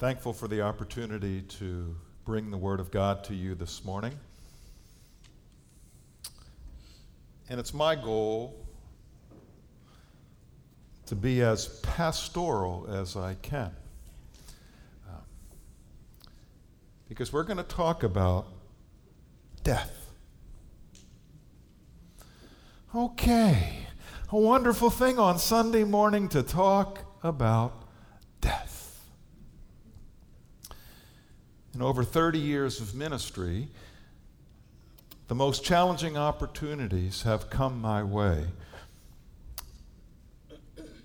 Thankful for the opportunity to bring the Word of God to you this morning. And it's my goal to be as pastoral as I can. Uh, because we're going to talk about death. Okay, a wonderful thing on Sunday morning to talk about death. In over 30 years of ministry, the most challenging opportunities have come my way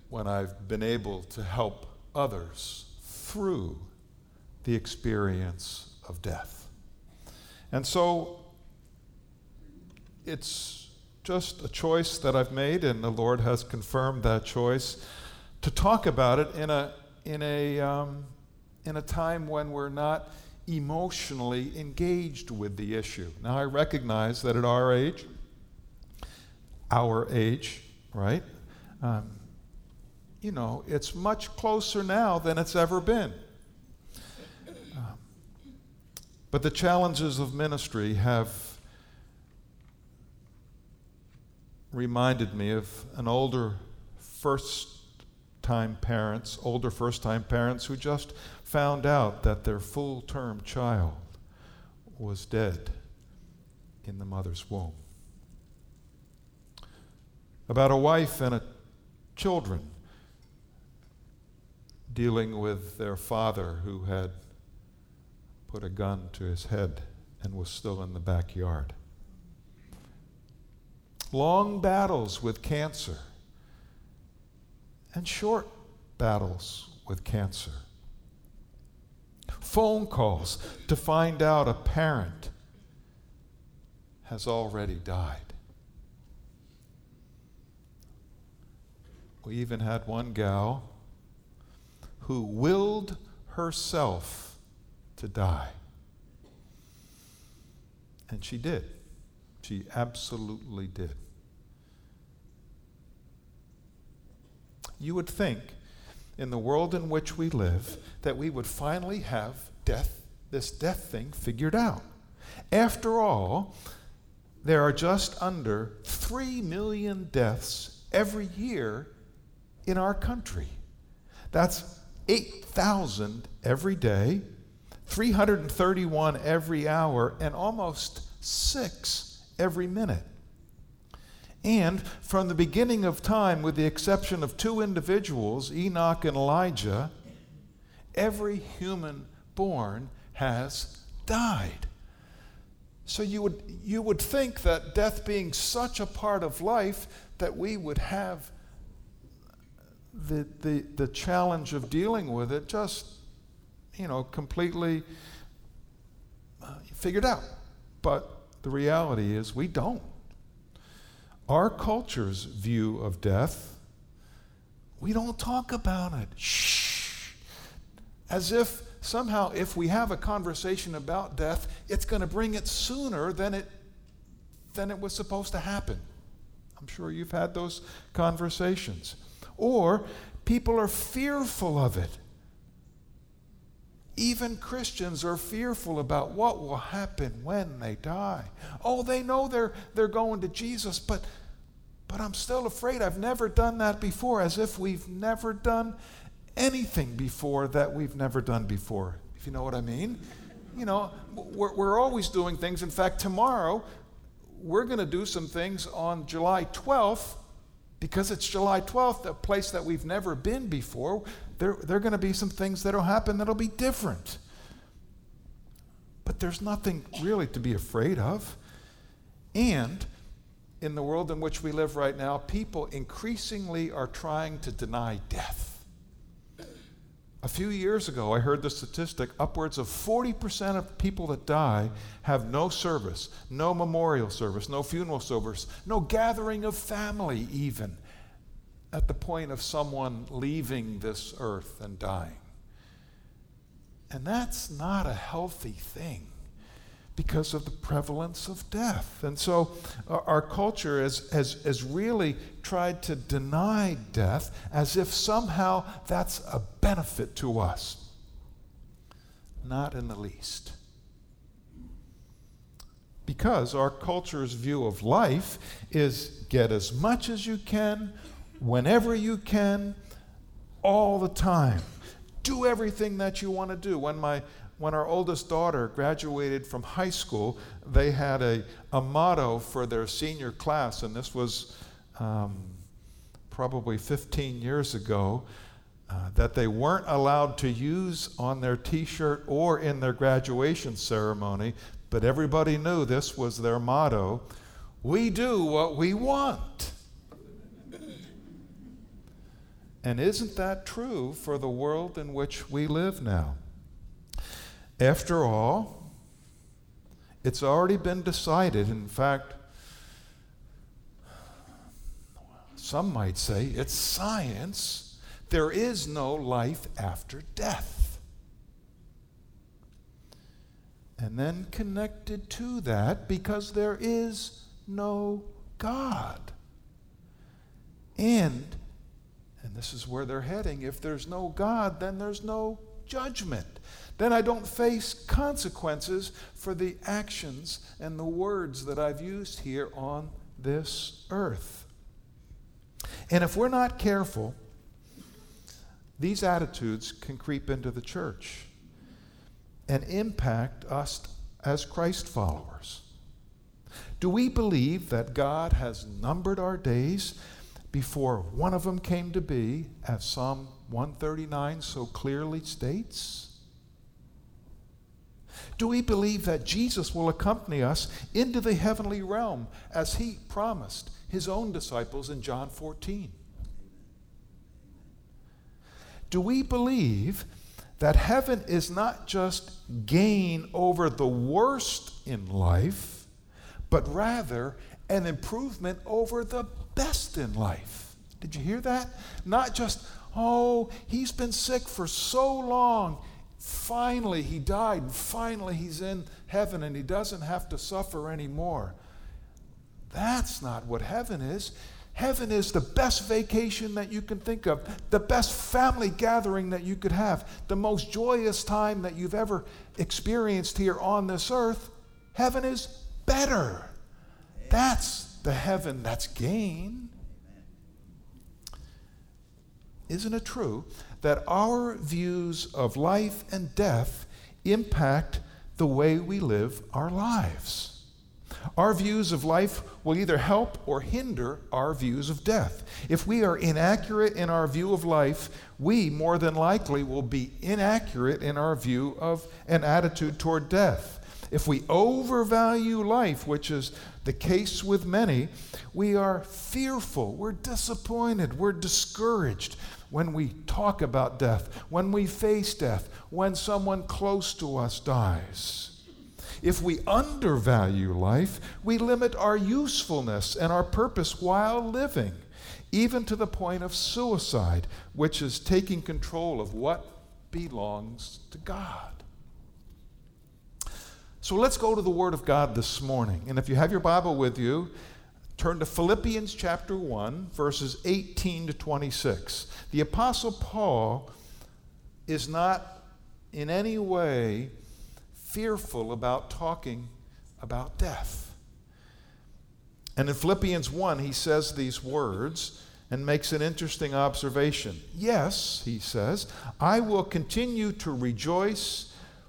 when I've been able to help others through the experience of death. And so it's just a choice that I've made, and the Lord has confirmed that choice to talk about it in a, in a, um, in a time when we're not emotionally engaged with the issue. Now, I recognize that at our age, our age, right? Um, you know, it's much closer now than it's ever been. Um, but the challenges of ministry have reminded me of an older first time parents, older first time parents who just found out that their full term child was dead in the mother's womb. About a wife and a children dealing with their father who had put a gun to his head and was still in the backyard. Long battles with cancer and short battles with cancer phone calls to find out a parent has already died. We even had one gal who willed herself to die. And she did. She absolutely did. You would think in the world in which we live that we would finally have death, this death thing figured out. After all, there are just under 3 million deaths every year in our country. That's 8,000 every day, 331 every hour, and almost six every minute. And from the beginning of time, with the exception of two individuals, Enoch and Elijah, every human born has died. So you would, you would think that death being such a part of life, that we would have the, the, the challenge of dealing with it just, you know, completely uh, figured out. But the reality is we don't. Our culture's view of death, we don't talk about it. Shh. As if somehow, if we have a conversation about death, it's going to bring it sooner than it, than it was supposed to happen. I'm sure you've had those conversations. Or people are fearful of it. Even Christians are fearful about what will happen when they die. Oh, they know they're, they're going to Jesus, but, but I'm still afraid. I've never done that before, as if we've never done anything before that we've never done before, if you know what I mean. You know, we're, we're always doing things. In fact, tomorrow, we're going to do some things on July 12th because it's July 12th, a place that we've never been before there, there are going to be some things that'll happen that'll be different. But there's nothing really to be afraid of. And in the world in which we live right now, people increasingly are trying to deny death. A few years ago, I heard the statistic upwards of 40% of people that die have no service, no memorial service, no funeral service, no gathering of family, even at the point of someone leaving this earth and dying. And that's not a healthy thing because of the prevalence of death. And so uh, our culture has, has, has really tried to deny death as if somehow that's a benefit to us. Not in the least. Because our culture's view of life is get as much as you can, whenever you can, all the time. Do everything that you want to do. When my when our oldest daughter graduated from high school, they had a, a motto for their senior class, and this was um, probably 15 years ago, uh, that they weren't allowed to use on their t shirt or in their graduation ceremony, but everybody knew this was their motto We do what we want. And isn't that true for the world in which we live now? After all, it's already been decided. In fact, some might say it's science. There is no life after death. And then connected to that, because there is no God. And and this is where they're heading. If there's no God, then there's no judgment. Then I don't face consequences for the actions and the words that I've used here on this earth. And if we're not careful, these attitudes can creep into the church and impact us as Christ followers. Do we believe that God has numbered our days before one of them came to be, as Psalm 139 so clearly states? Do we believe that Jesus will accompany us into the heavenly realm as he promised his own disciples in John 14? Do we believe that heaven is not just gain over the worst in life, but rather an improvement over the best in life. Did you hear that? Not just, oh, he's been sick for so long. Finally, he died, and finally, he's in heaven and he doesn't have to suffer anymore. That's not what heaven is. Heaven is the best vacation that you can think of, the best family gathering that you could have, the most joyous time that you've ever experienced here on this earth. Heaven is better. That's the heaven that's gain. Isn't it true that our views of life and death impact the way we live our lives? Our views of life will either help or hinder our views of death. If we are inaccurate in our view of life, we more than likely will be inaccurate in our view of an attitude toward death. If we overvalue life, which is the case with many, we are fearful, we're disappointed, we're discouraged when we talk about death, when we face death, when someone close to us dies. If we undervalue life, we limit our usefulness and our purpose while living, even to the point of suicide, which is taking control of what belongs to God. So let's go to the Word of God this morning. And if you have your Bible with you, turn to Philippians chapter 1, verses 18 to 26. The Apostle Paul is not in any way fearful about talking about death. And in Philippians 1, he says these words and makes an interesting observation. Yes, he says, I will continue to rejoice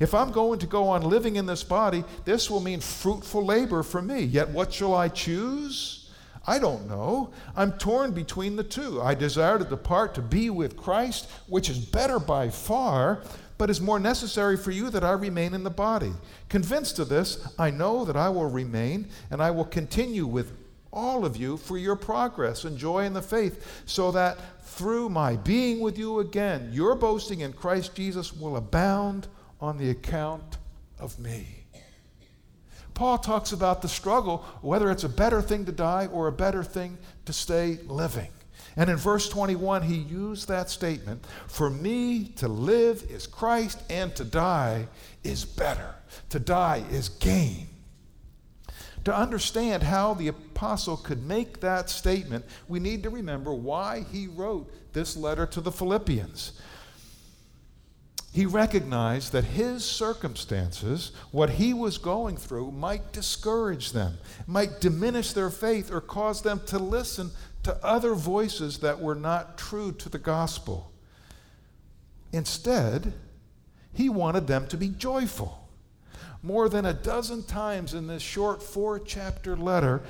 If I'm going to go on living in this body, this will mean fruitful labor for me. Yet what shall I choose? I don't know. I'm torn between the two. I desire to depart to be with Christ, which is better by far, but is more necessary for you that I remain in the body. Convinced of this, I know that I will remain and I will continue with all of you for your progress and joy in the faith, so that through my being with you again, your boasting in Christ Jesus will abound on the account of me. Paul talks about the struggle, whether it's a better thing to die or a better thing to stay living. And in verse 21, he used that statement For me to live is Christ, and to die is better. To die is gain. To understand how the apostle could make that statement, we need to remember why he wrote this letter to the Philippians. He recognized that his circumstances, what he was going through, might discourage them, might diminish their faith, or cause them to listen to other voices that were not true to the gospel. Instead, he wanted them to be joyful. More than a dozen times in this short four chapter letter,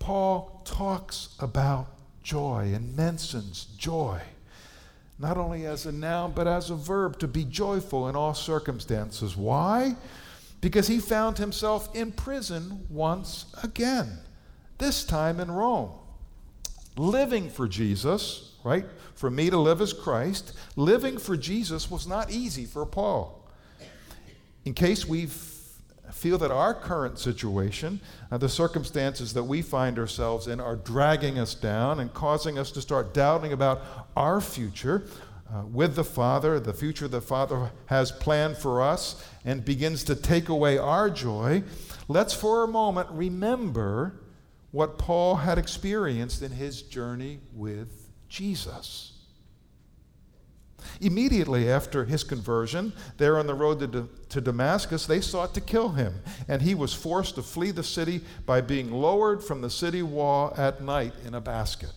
Paul talks about joy and mentions joy, not only as a noun, but as a verb, to be joyful in all circumstances. Why? Because he found himself in prison once again, this time in Rome living for Jesus, right? For me to live as Christ, living for Jesus was not easy for Paul. In case we feel that our current situation, uh, the circumstances that we find ourselves in, are dragging us down and causing us to start doubting about our future uh, with the Father, the future the Father has planned for us, and begins to take away our joy, let's for a moment remember what Paul had experienced in his journey with Jesus. Immediately after his conversion, there on the road to, to, Damascus, they sought to kill him, and he was forced to flee the city by being lowered from the city wall at night in a basket.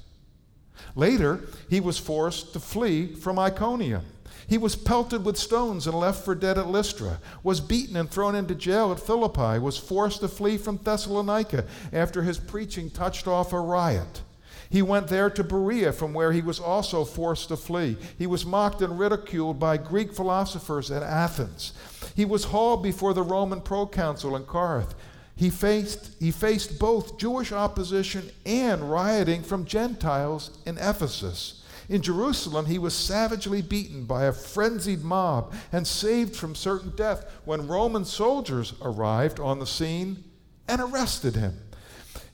Later, he was forced to flee from Iconium he was pelted with stones and left for dead at Lystra, was beaten and thrown into jail at Philippi, was forced to flee from Thessalonica after his preaching touched off a riot. He went there to Berea, from where he was also forced to flee. He was mocked and ridiculed by Greek philosophers at Athens. He was hauled before the Roman proconsul in Corinth. He faced, he faced both Jewish opposition and rioting from Gentiles in Ephesus. In Jerusalem, he was savagely beaten by a frenzied mob and saved from certain death when Roman soldiers arrived on the scene and arrested him.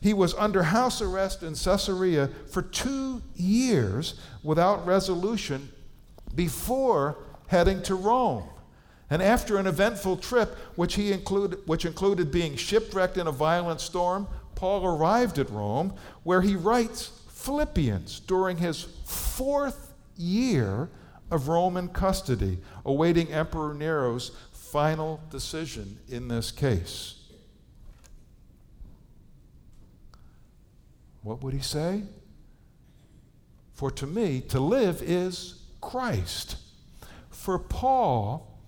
He was under house arrest in Caesarea for two years without resolution before heading to Rome. And after an eventful trip, which, he included, which included being shipwrecked in a violent storm, Paul arrived at Rome, where he writes Philippians during his fourth year of Roman custody, awaiting Emperor Nero's final decision in this case. What would he say? For to me, to live is Christ. For Paul,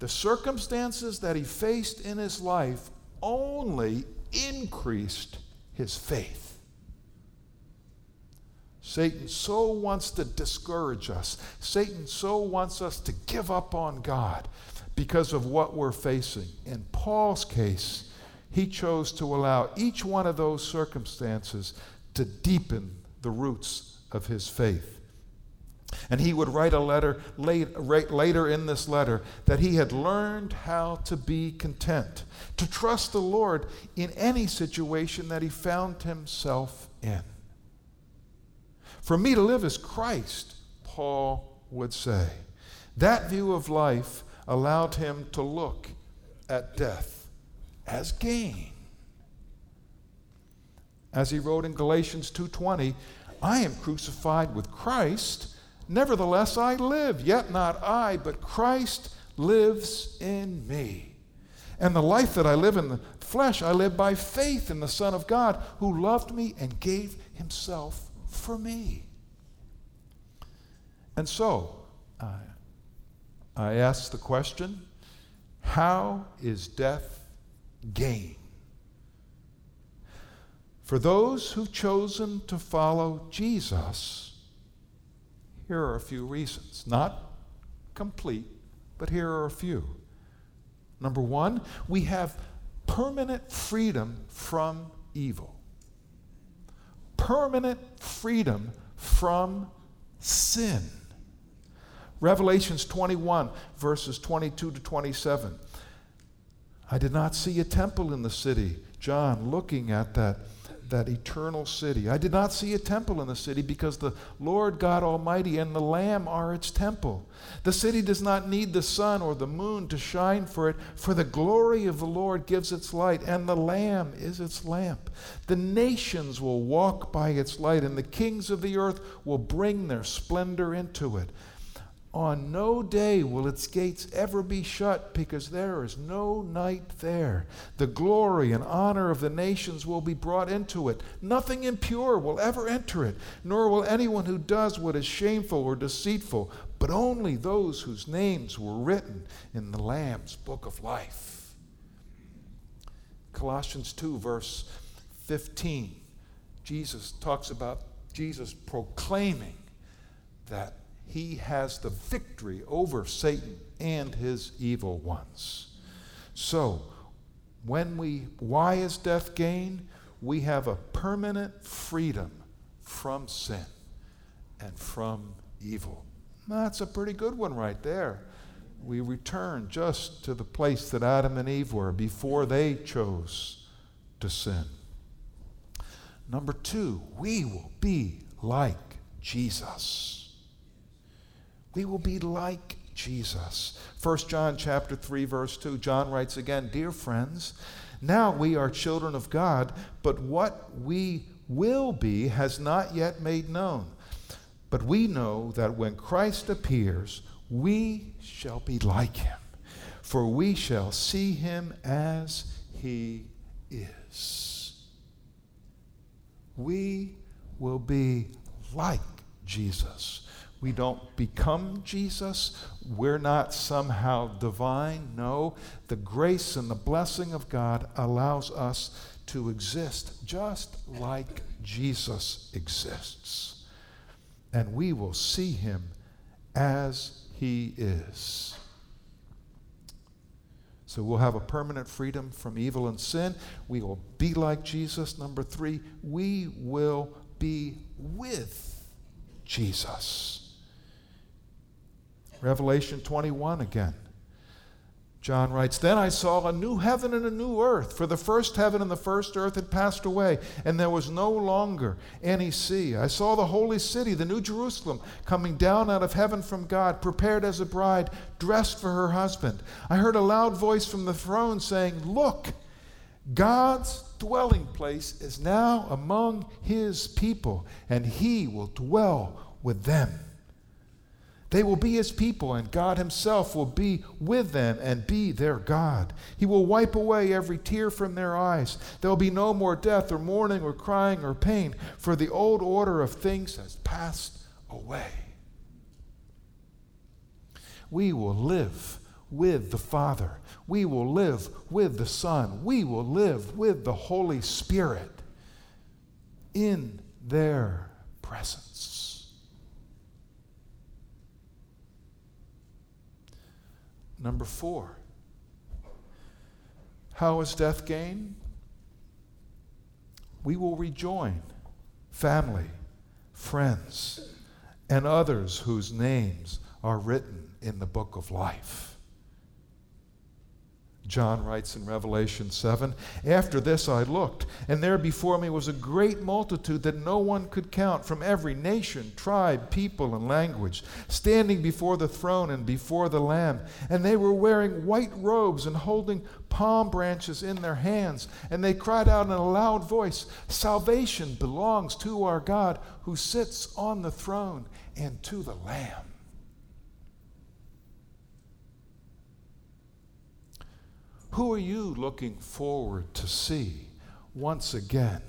the circumstances that he faced in his life only increased his faith. Satan so wants to discourage us. Satan so wants us to give up on God because of what we're facing. In Paul's case, he chose to allow each one of those circumstances to deepen the roots of his faith. And he would write a letter late, later in this letter that he had learned how to be content, to trust the Lord in any situation that he found himself in. For me to live is Christ, Paul would say. That view of life allowed him to look at death as gain. As he wrote in Galatians 2:20, I am crucified with Christ, nevertheless I live, yet not I, but Christ lives in me. And the life that I live in the flesh, I live by faith in the Son of God who loved me and gave himself for me. And so, I ask the question how is death gain? For those who've chosen to follow Jesus, here are a few reasons. Not complete, but here are a few. Number one, we have permanent freedom from evil permanent freedom from sin. Revelations 21, verses 22 to 27. I did not see a temple in the city. John looking at that that eternal city. I did not see a temple in the city because the Lord God Almighty and the Lamb are its temple. The city does not need the sun or the moon to shine for it, for the glory of the Lord gives its light, and the Lamb is its lamp. The nations will walk by its light, and the kings of the earth will bring their splendor into it. On no day will its gates ever be shut because there is no night there. The glory and honor of the nations will be brought into it. Nothing impure will ever enter it, nor will anyone who does what is shameful or deceitful, but only those whose names were written in the Lamb's book of life. Colossians 2, verse 15. Jesus talks about Jesus proclaiming that he has the victory over Satan and his evil ones. So, when we, why is death gain? We have a permanent freedom from sin and from evil. That's a pretty good one right there. We return just to the place that Adam and Eve were before they chose to sin. Number two, we will be like Jesus we will be like Jesus. 1 John chapter 3 verse 2 John writes again, "Dear friends, now we are children of God, but what we will be has not yet made known. But we know that when Christ appears, we shall be like him, for we shall see him as he is." We will be like Jesus. We don't become Jesus. We're not somehow divine. No, the grace and the blessing of God allows us to exist just like Jesus exists. And we will see him as he is. So we'll have a permanent freedom from evil and sin. We will be like Jesus. Number three, we will be with Jesus. Revelation 21 again. John writes, Then I saw a new heaven and a new earth, for the first heaven and the first earth had passed away, and there was no longer any sea. I saw the holy city, the new Jerusalem, coming down out of heaven from God, prepared as a bride, dressed for her husband. I heard a loud voice from the throne saying, Look, God's dwelling place is now among his people, and he will dwell with them. They will be his people, and God himself will be with them and be their God. He will wipe away every tear from their eyes. There will be no more death, or mourning, or crying, or pain, for the old order of things has passed away. We will live with the Father. We will live with the Son. We will live with the Holy Spirit in their presence. Number four, how is death gained? We will rejoin family, friends, and others whose names are written in the book of life. John writes in Revelation 7 After this I looked, and there before me was a great multitude that no one could count from every nation, tribe, people, and language, standing before the throne and before the Lamb. And they were wearing white robes and holding palm branches in their hands. And they cried out in a loud voice Salvation belongs to our God who sits on the throne and to the Lamb. Who are you looking forward to see once again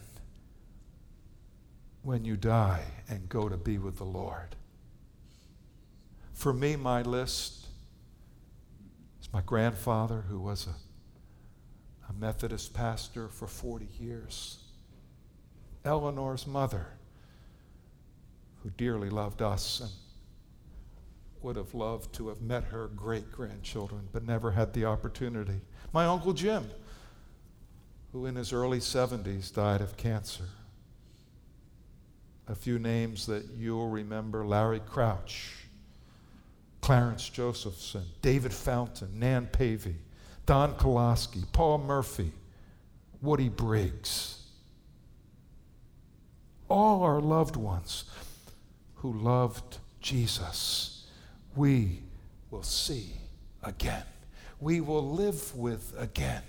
when you die and go to be with the Lord? For me, my list is my grandfather, who was a, a Methodist pastor for 40 years, Eleanor's mother, who dearly loved us and would have loved to have met her great grandchildren, but never had the opportunity. My Uncle Jim, who in his early 70s died of cancer. A few names that you'll remember Larry Crouch, Clarence Josephson, David Fountain, Nan Pavey, Don Kolaski, Paul Murphy, Woody Briggs. All our loved ones who loved Jesus, we will see again. We will live with again.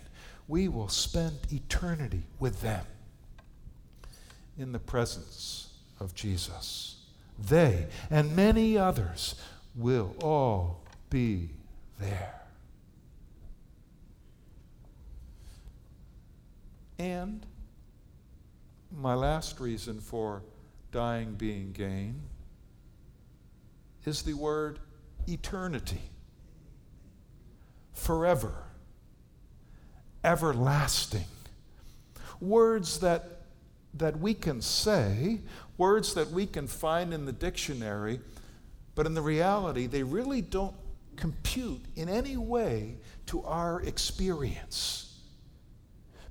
We will spend eternity with them in the presence of Jesus. They and many others will all be there. And my last reason for dying being gain is the word eternity. Forever. Everlasting. Words that, that we can say, words that we can find in the dictionary, but in the reality, they really don't compute in any way to our experience.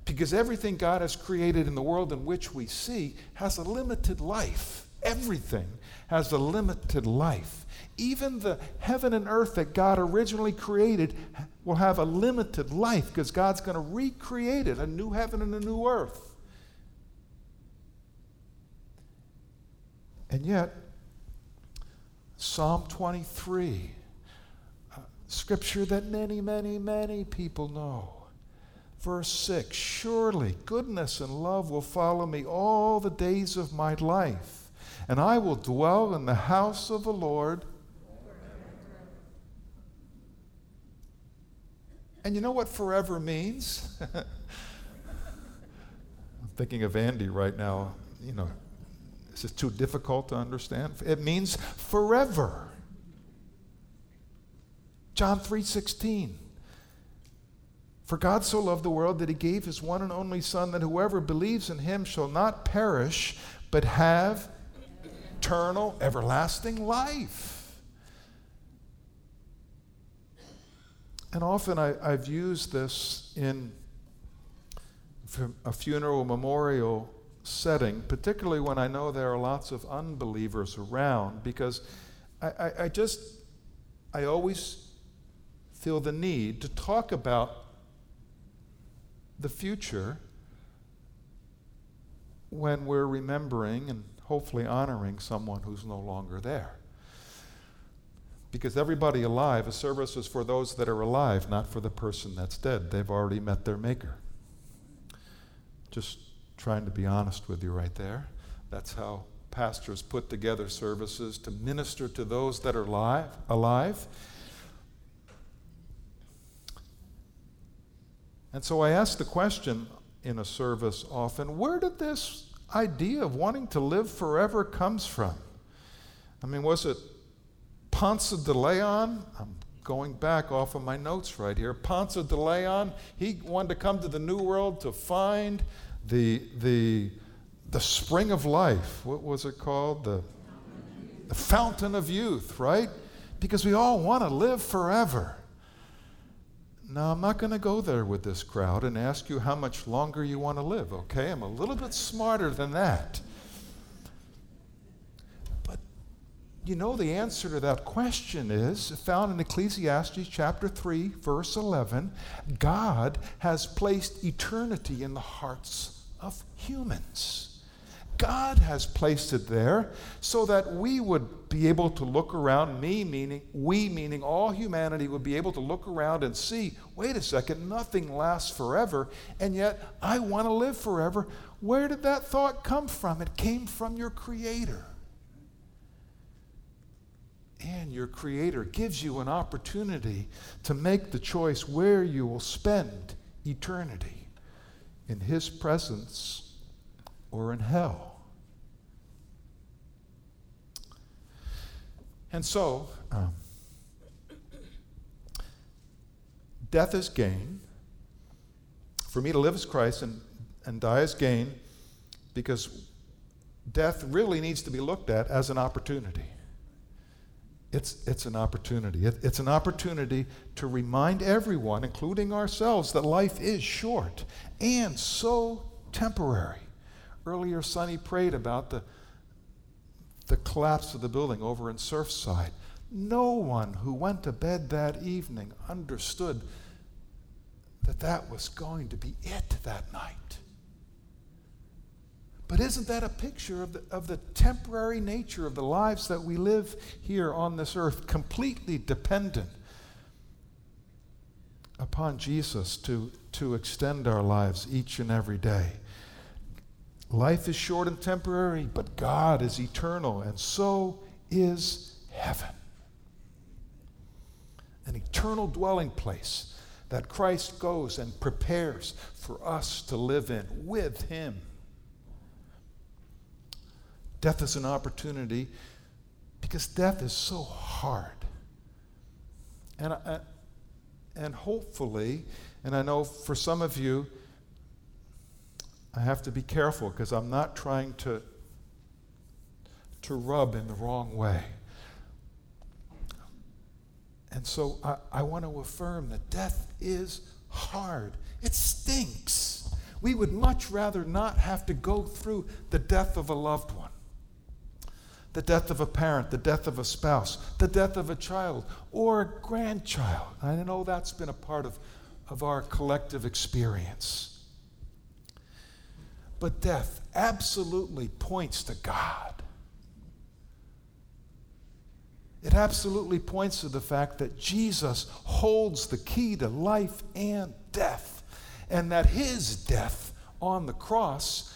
Because everything God has created in the world in which we see has a limited life. Everything has a limited life. Even the heaven and earth that God originally created will have a limited life because God's going to recreate it a new heaven and a new earth. And yet, Psalm 23, uh, scripture that many, many, many people know Verse 6 Surely goodness and love will follow me all the days of my life, and I will dwell in the house of the Lord. And you know what forever means? I'm thinking of Andy right now. You know, this is too difficult to understand? It means forever. John 3:16. For God so loved the world that he gave his one and only Son, that whoever believes in him shall not perish, but have eternal, everlasting life. And often I, have used this in a funeral memorial setting, particularly when I know there are lots of unbelievers around, because I, I, I just, I always feel the need to talk about the future when we're remembering and hopefully honoring someone who's no longer there. Because everybody alive, a service is for those that are alive, not for the person that's dead. They've already met their Maker. Just trying to be honest with you right there. That's how pastors put together services to minister to those that are alive, alive And so I ask the question in a service often where did this idea of wanting to live forever comes from? I mean, was it Ponce de Leon? I'm going back off of my notes right here. Ponce de Leon, he wanted to come to the New World to find the, the, the spring of life. What was it called? The, the fountain of youth, right? Because we all want to live forever. Now, I'm not going to go there with this crowd and ask you how much longer you want to live, okay? I'm a little bit smarter than that. But you know, the answer to that question is found in Ecclesiastes chapter 3, verse 11. God has placed eternity in the hearts of humans. God has placed it there so that we would be able to look around, me meaning, we meaning all humanity would be able to look around and see wait a second, nothing lasts forever, and yet I want to live forever. Where did that thought come from? It came from your Creator. And your Creator gives you an opportunity to make the choice where you will spend eternity in His presence or in hell. And so, um, death is gain. For me to live as Christ and, and die as gain, because death really needs to be looked at as an opportunity. It's, it's an opportunity. It, it's an opportunity to remind everyone, including ourselves, that life is short and so temporary. Earlier, Sonny prayed about the, the collapse of the building over in Surfside. No one who went to bed that evening understood that that was going to be it that night. But isn't that a picture of the, of the temporary nature of the lives that we live here on this earth, completely dependent upon Jesus to, to extend our lives each and every day? Life is short and temporary, but God is eternal, and so is heaven. An eternal dwelling place that Christ goes and prepares for us to live in with Him. Death is an opportunity because death is so hard. And, I, and hopefully, and I know for some of you, I have to be careful because I'm not trying to, to rub in the wrong way. And so I, I want to affirm that death is hard. It stinks. We would much rather not have to go through the death of a loved one, the death of a parent, the death of a spouse, the death of a child or a grandchild. I know that's been a part of, of our collective experience. But death absolutely points to God. It absolutely points to the fact that Jesus holds the key to life and death, and that his death on the cross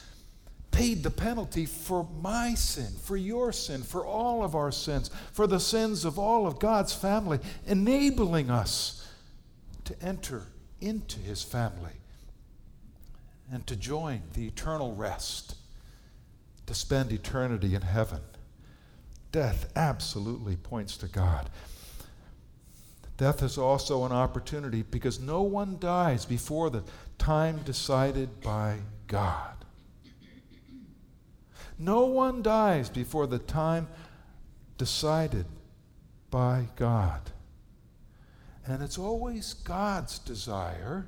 paid the penalty for my sin, for your sin, for all of our sins, for the sins of all of God's family, enabling us to enter into his family and to join the eternal rest, to spend eternity in heaven. Death absolutely points to God. Death is also an opportunity because no one dies before the time decided by God. No one dies before the time decided by God. And it's always God's desire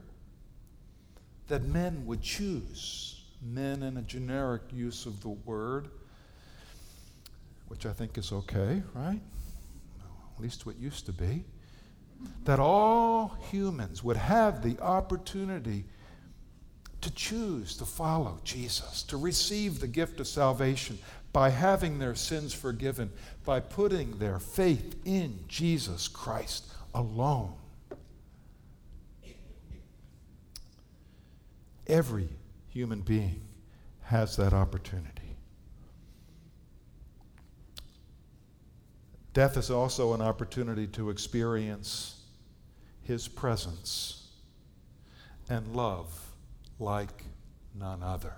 that men would choose, men in a generic use of the word, which I think is okay, right? At least what used to be. That all humans would have the opportunity to choose to follow Jesus, to receive the gift of salvation by having their sins forgiven, by putting their faith in Jesus Christ alone. Every human being has that opportunity. Death is also an opportunity to experience His presence and love like none other.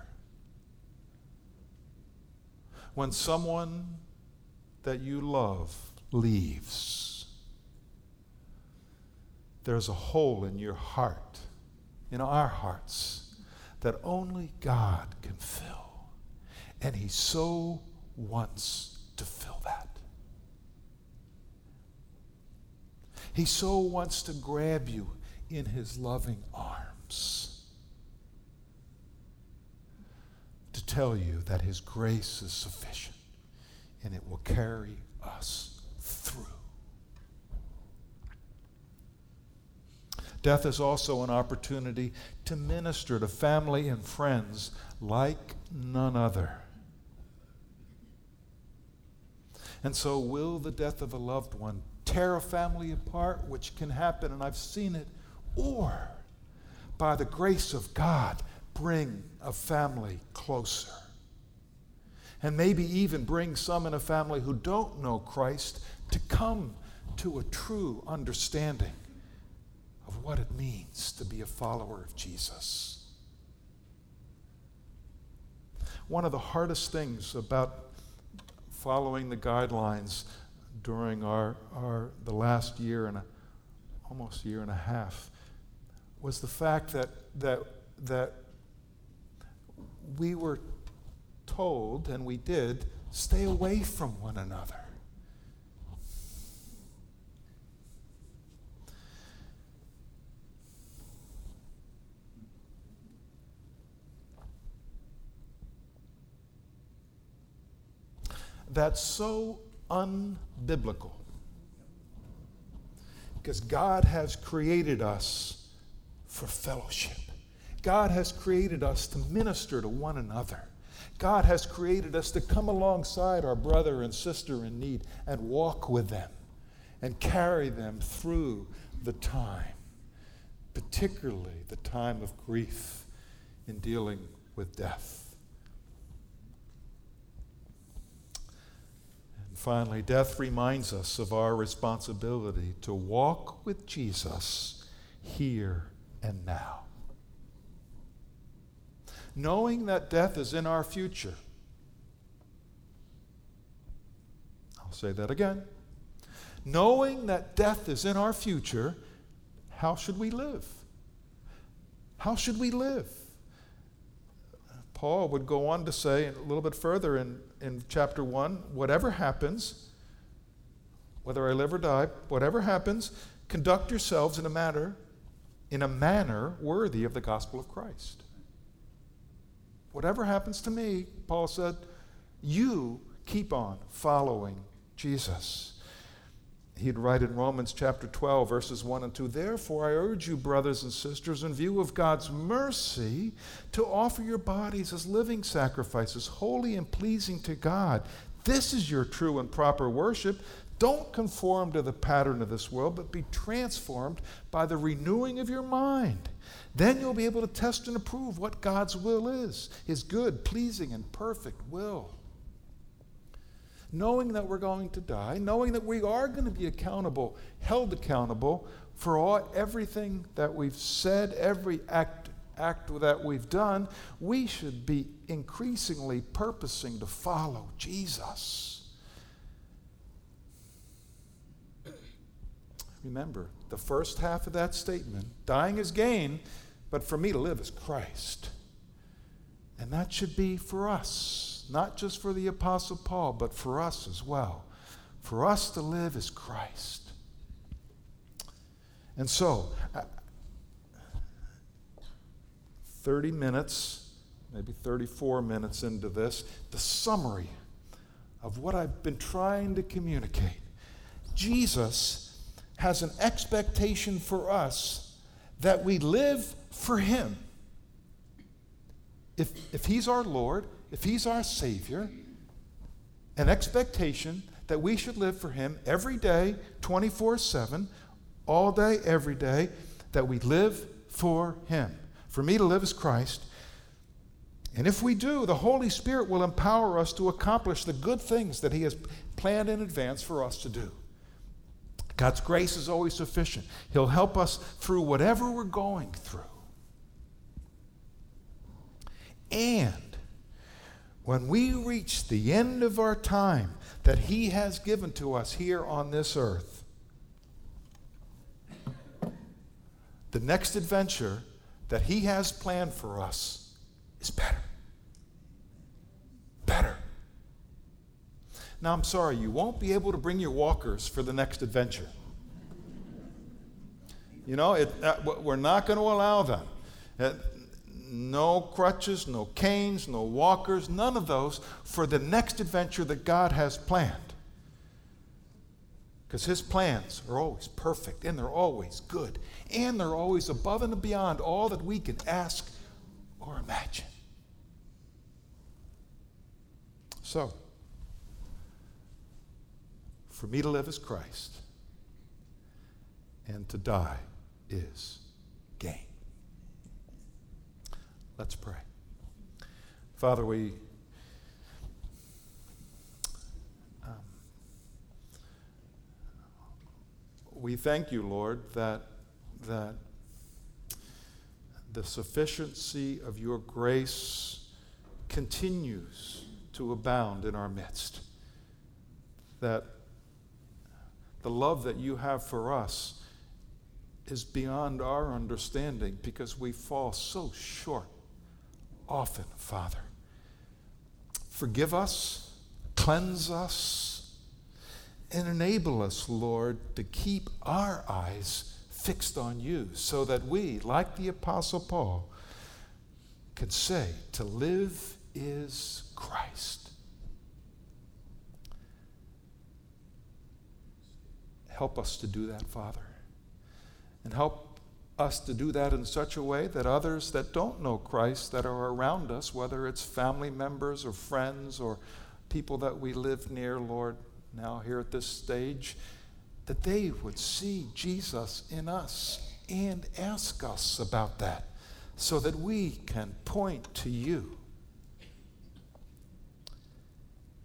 When someone that you love leaves, there's a hole in your heart, in our hearts that only God can fill. And He so wants to fill that. He so wants to grab you in His loving arms to tell you that His grace is sufficient and it will carry us through. Death is also an opportunity to minister to family and friends like none other. And so, will the death of a loved one tear a family apart, which can happen, and I've seen it, or by the grace of God, bring a family closer? And maybe even bring some in a family who don't know Christ to come to a true understanding of what it means to be a follower of Jesus. One of the hardest things about following the guidelines during our, our the last year and a, almost year and a half was the fact that that that we were told and we did stay away from one another. that's so unbiblical. Because God has created us for fellowship. God has created us to minister to one another. God has created us to come alongside our brother and sister in need and walk with them and carry them through the time, particularly the time of grief in dealing with death. And finally, death reminds us of our responsibility to walk with Jesus here and now knowing that death is in our future. I'll say that again. Knowing that death is in our future, how should we live? How should we live? Paul would go on to say a little bit further in, in chapter 1 whatever happens, whether I live or die, whatever happens, conduct yourselves in a manner in a manner worthy of the gospel of Christ. Whatever happens to me, Paul said, you keep on following Jesus. He'd write in Romans chapter 12, verses 1 and 2 Therefore, I urge you, brothers and sisters, in view of God's mercy, to offer your bodies as living sacrifices, holy and pleasing to God. This is your true and proper worship. Don't conform to the pattern of this world, but be transformed by the renewing of your mind. Then you'll be able to test and approve what God's will is His good, pleasing, and perfect will. Knowing that we're going to die, knowing that we are going to be accountable, held accountable for all, everything that we've said, every act, act that we've done, we should be increasingly purposing to follow Jesus. Remember, the first half of that statement dying is gain, but for me to live is Christ. And that should be for us, not just for the Apostle Paul, but for us as well. For us to live is Christ. And so, uh, 30 minutes, maybe 34 minutes into this, the summary of what I've been trying to communicate. Jesus has an expectation for us that we live for Him. If, if He's our Lord, if He's our Savior, an expectation that we should live for Him every day, 24 7, all day, every day, that we live for Him. For me to live is Christ. And if we do, the Holy Spirit will empower us to accomplish the good things that He has planned in advance for us to do. God's grace is always sufficient. He'll help us through whatever we're going through. And when we reach the end of our time that He has given to us here on this earth, the next adventure that He has planned for us is better. Better. Now, I'm sorry, you won't be able to bring your walkers for the next adventure. You know, it, uh, we're not going to allow them. Uh, no crutches, no canes, no walkers, none of those for the next adventure that God has planned. Because His plans are always perfect and they're always good and they're always above and beyond all that we can ask or imagine. So, for me to live as Christ and to die is gain. Let's pray. Father, we um, we thank you, Lord, that that the sufficiency of your grace continues to abound in our midst. That the love that you have for us is beyond our understanding because we fall so short often, Father. Forgive us, cleanse us, and enable us, Lord, to keep our eyes fixed on you so that we, like the Apostle Paul, could say, to live is Christ Help us to do that, Father. And help us to do that in such a way that others that don't know Christ, that are around us, whether it's family members or friends or people that we live near, Lord, now here at this stage, that they would see Jesus in us and ask us about that so that we can point to you.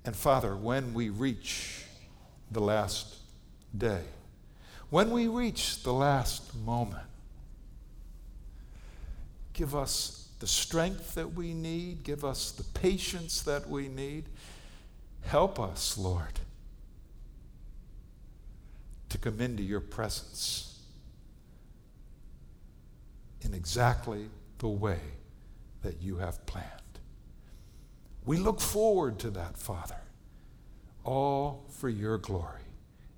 And Father, when we reach the last day, when we reach the last moment, give us the strength that we need, give us the patience that we need. Help us, Lord, to come into your presence in exactly the way that you have planned. We look forward to that, Father, all for your glory.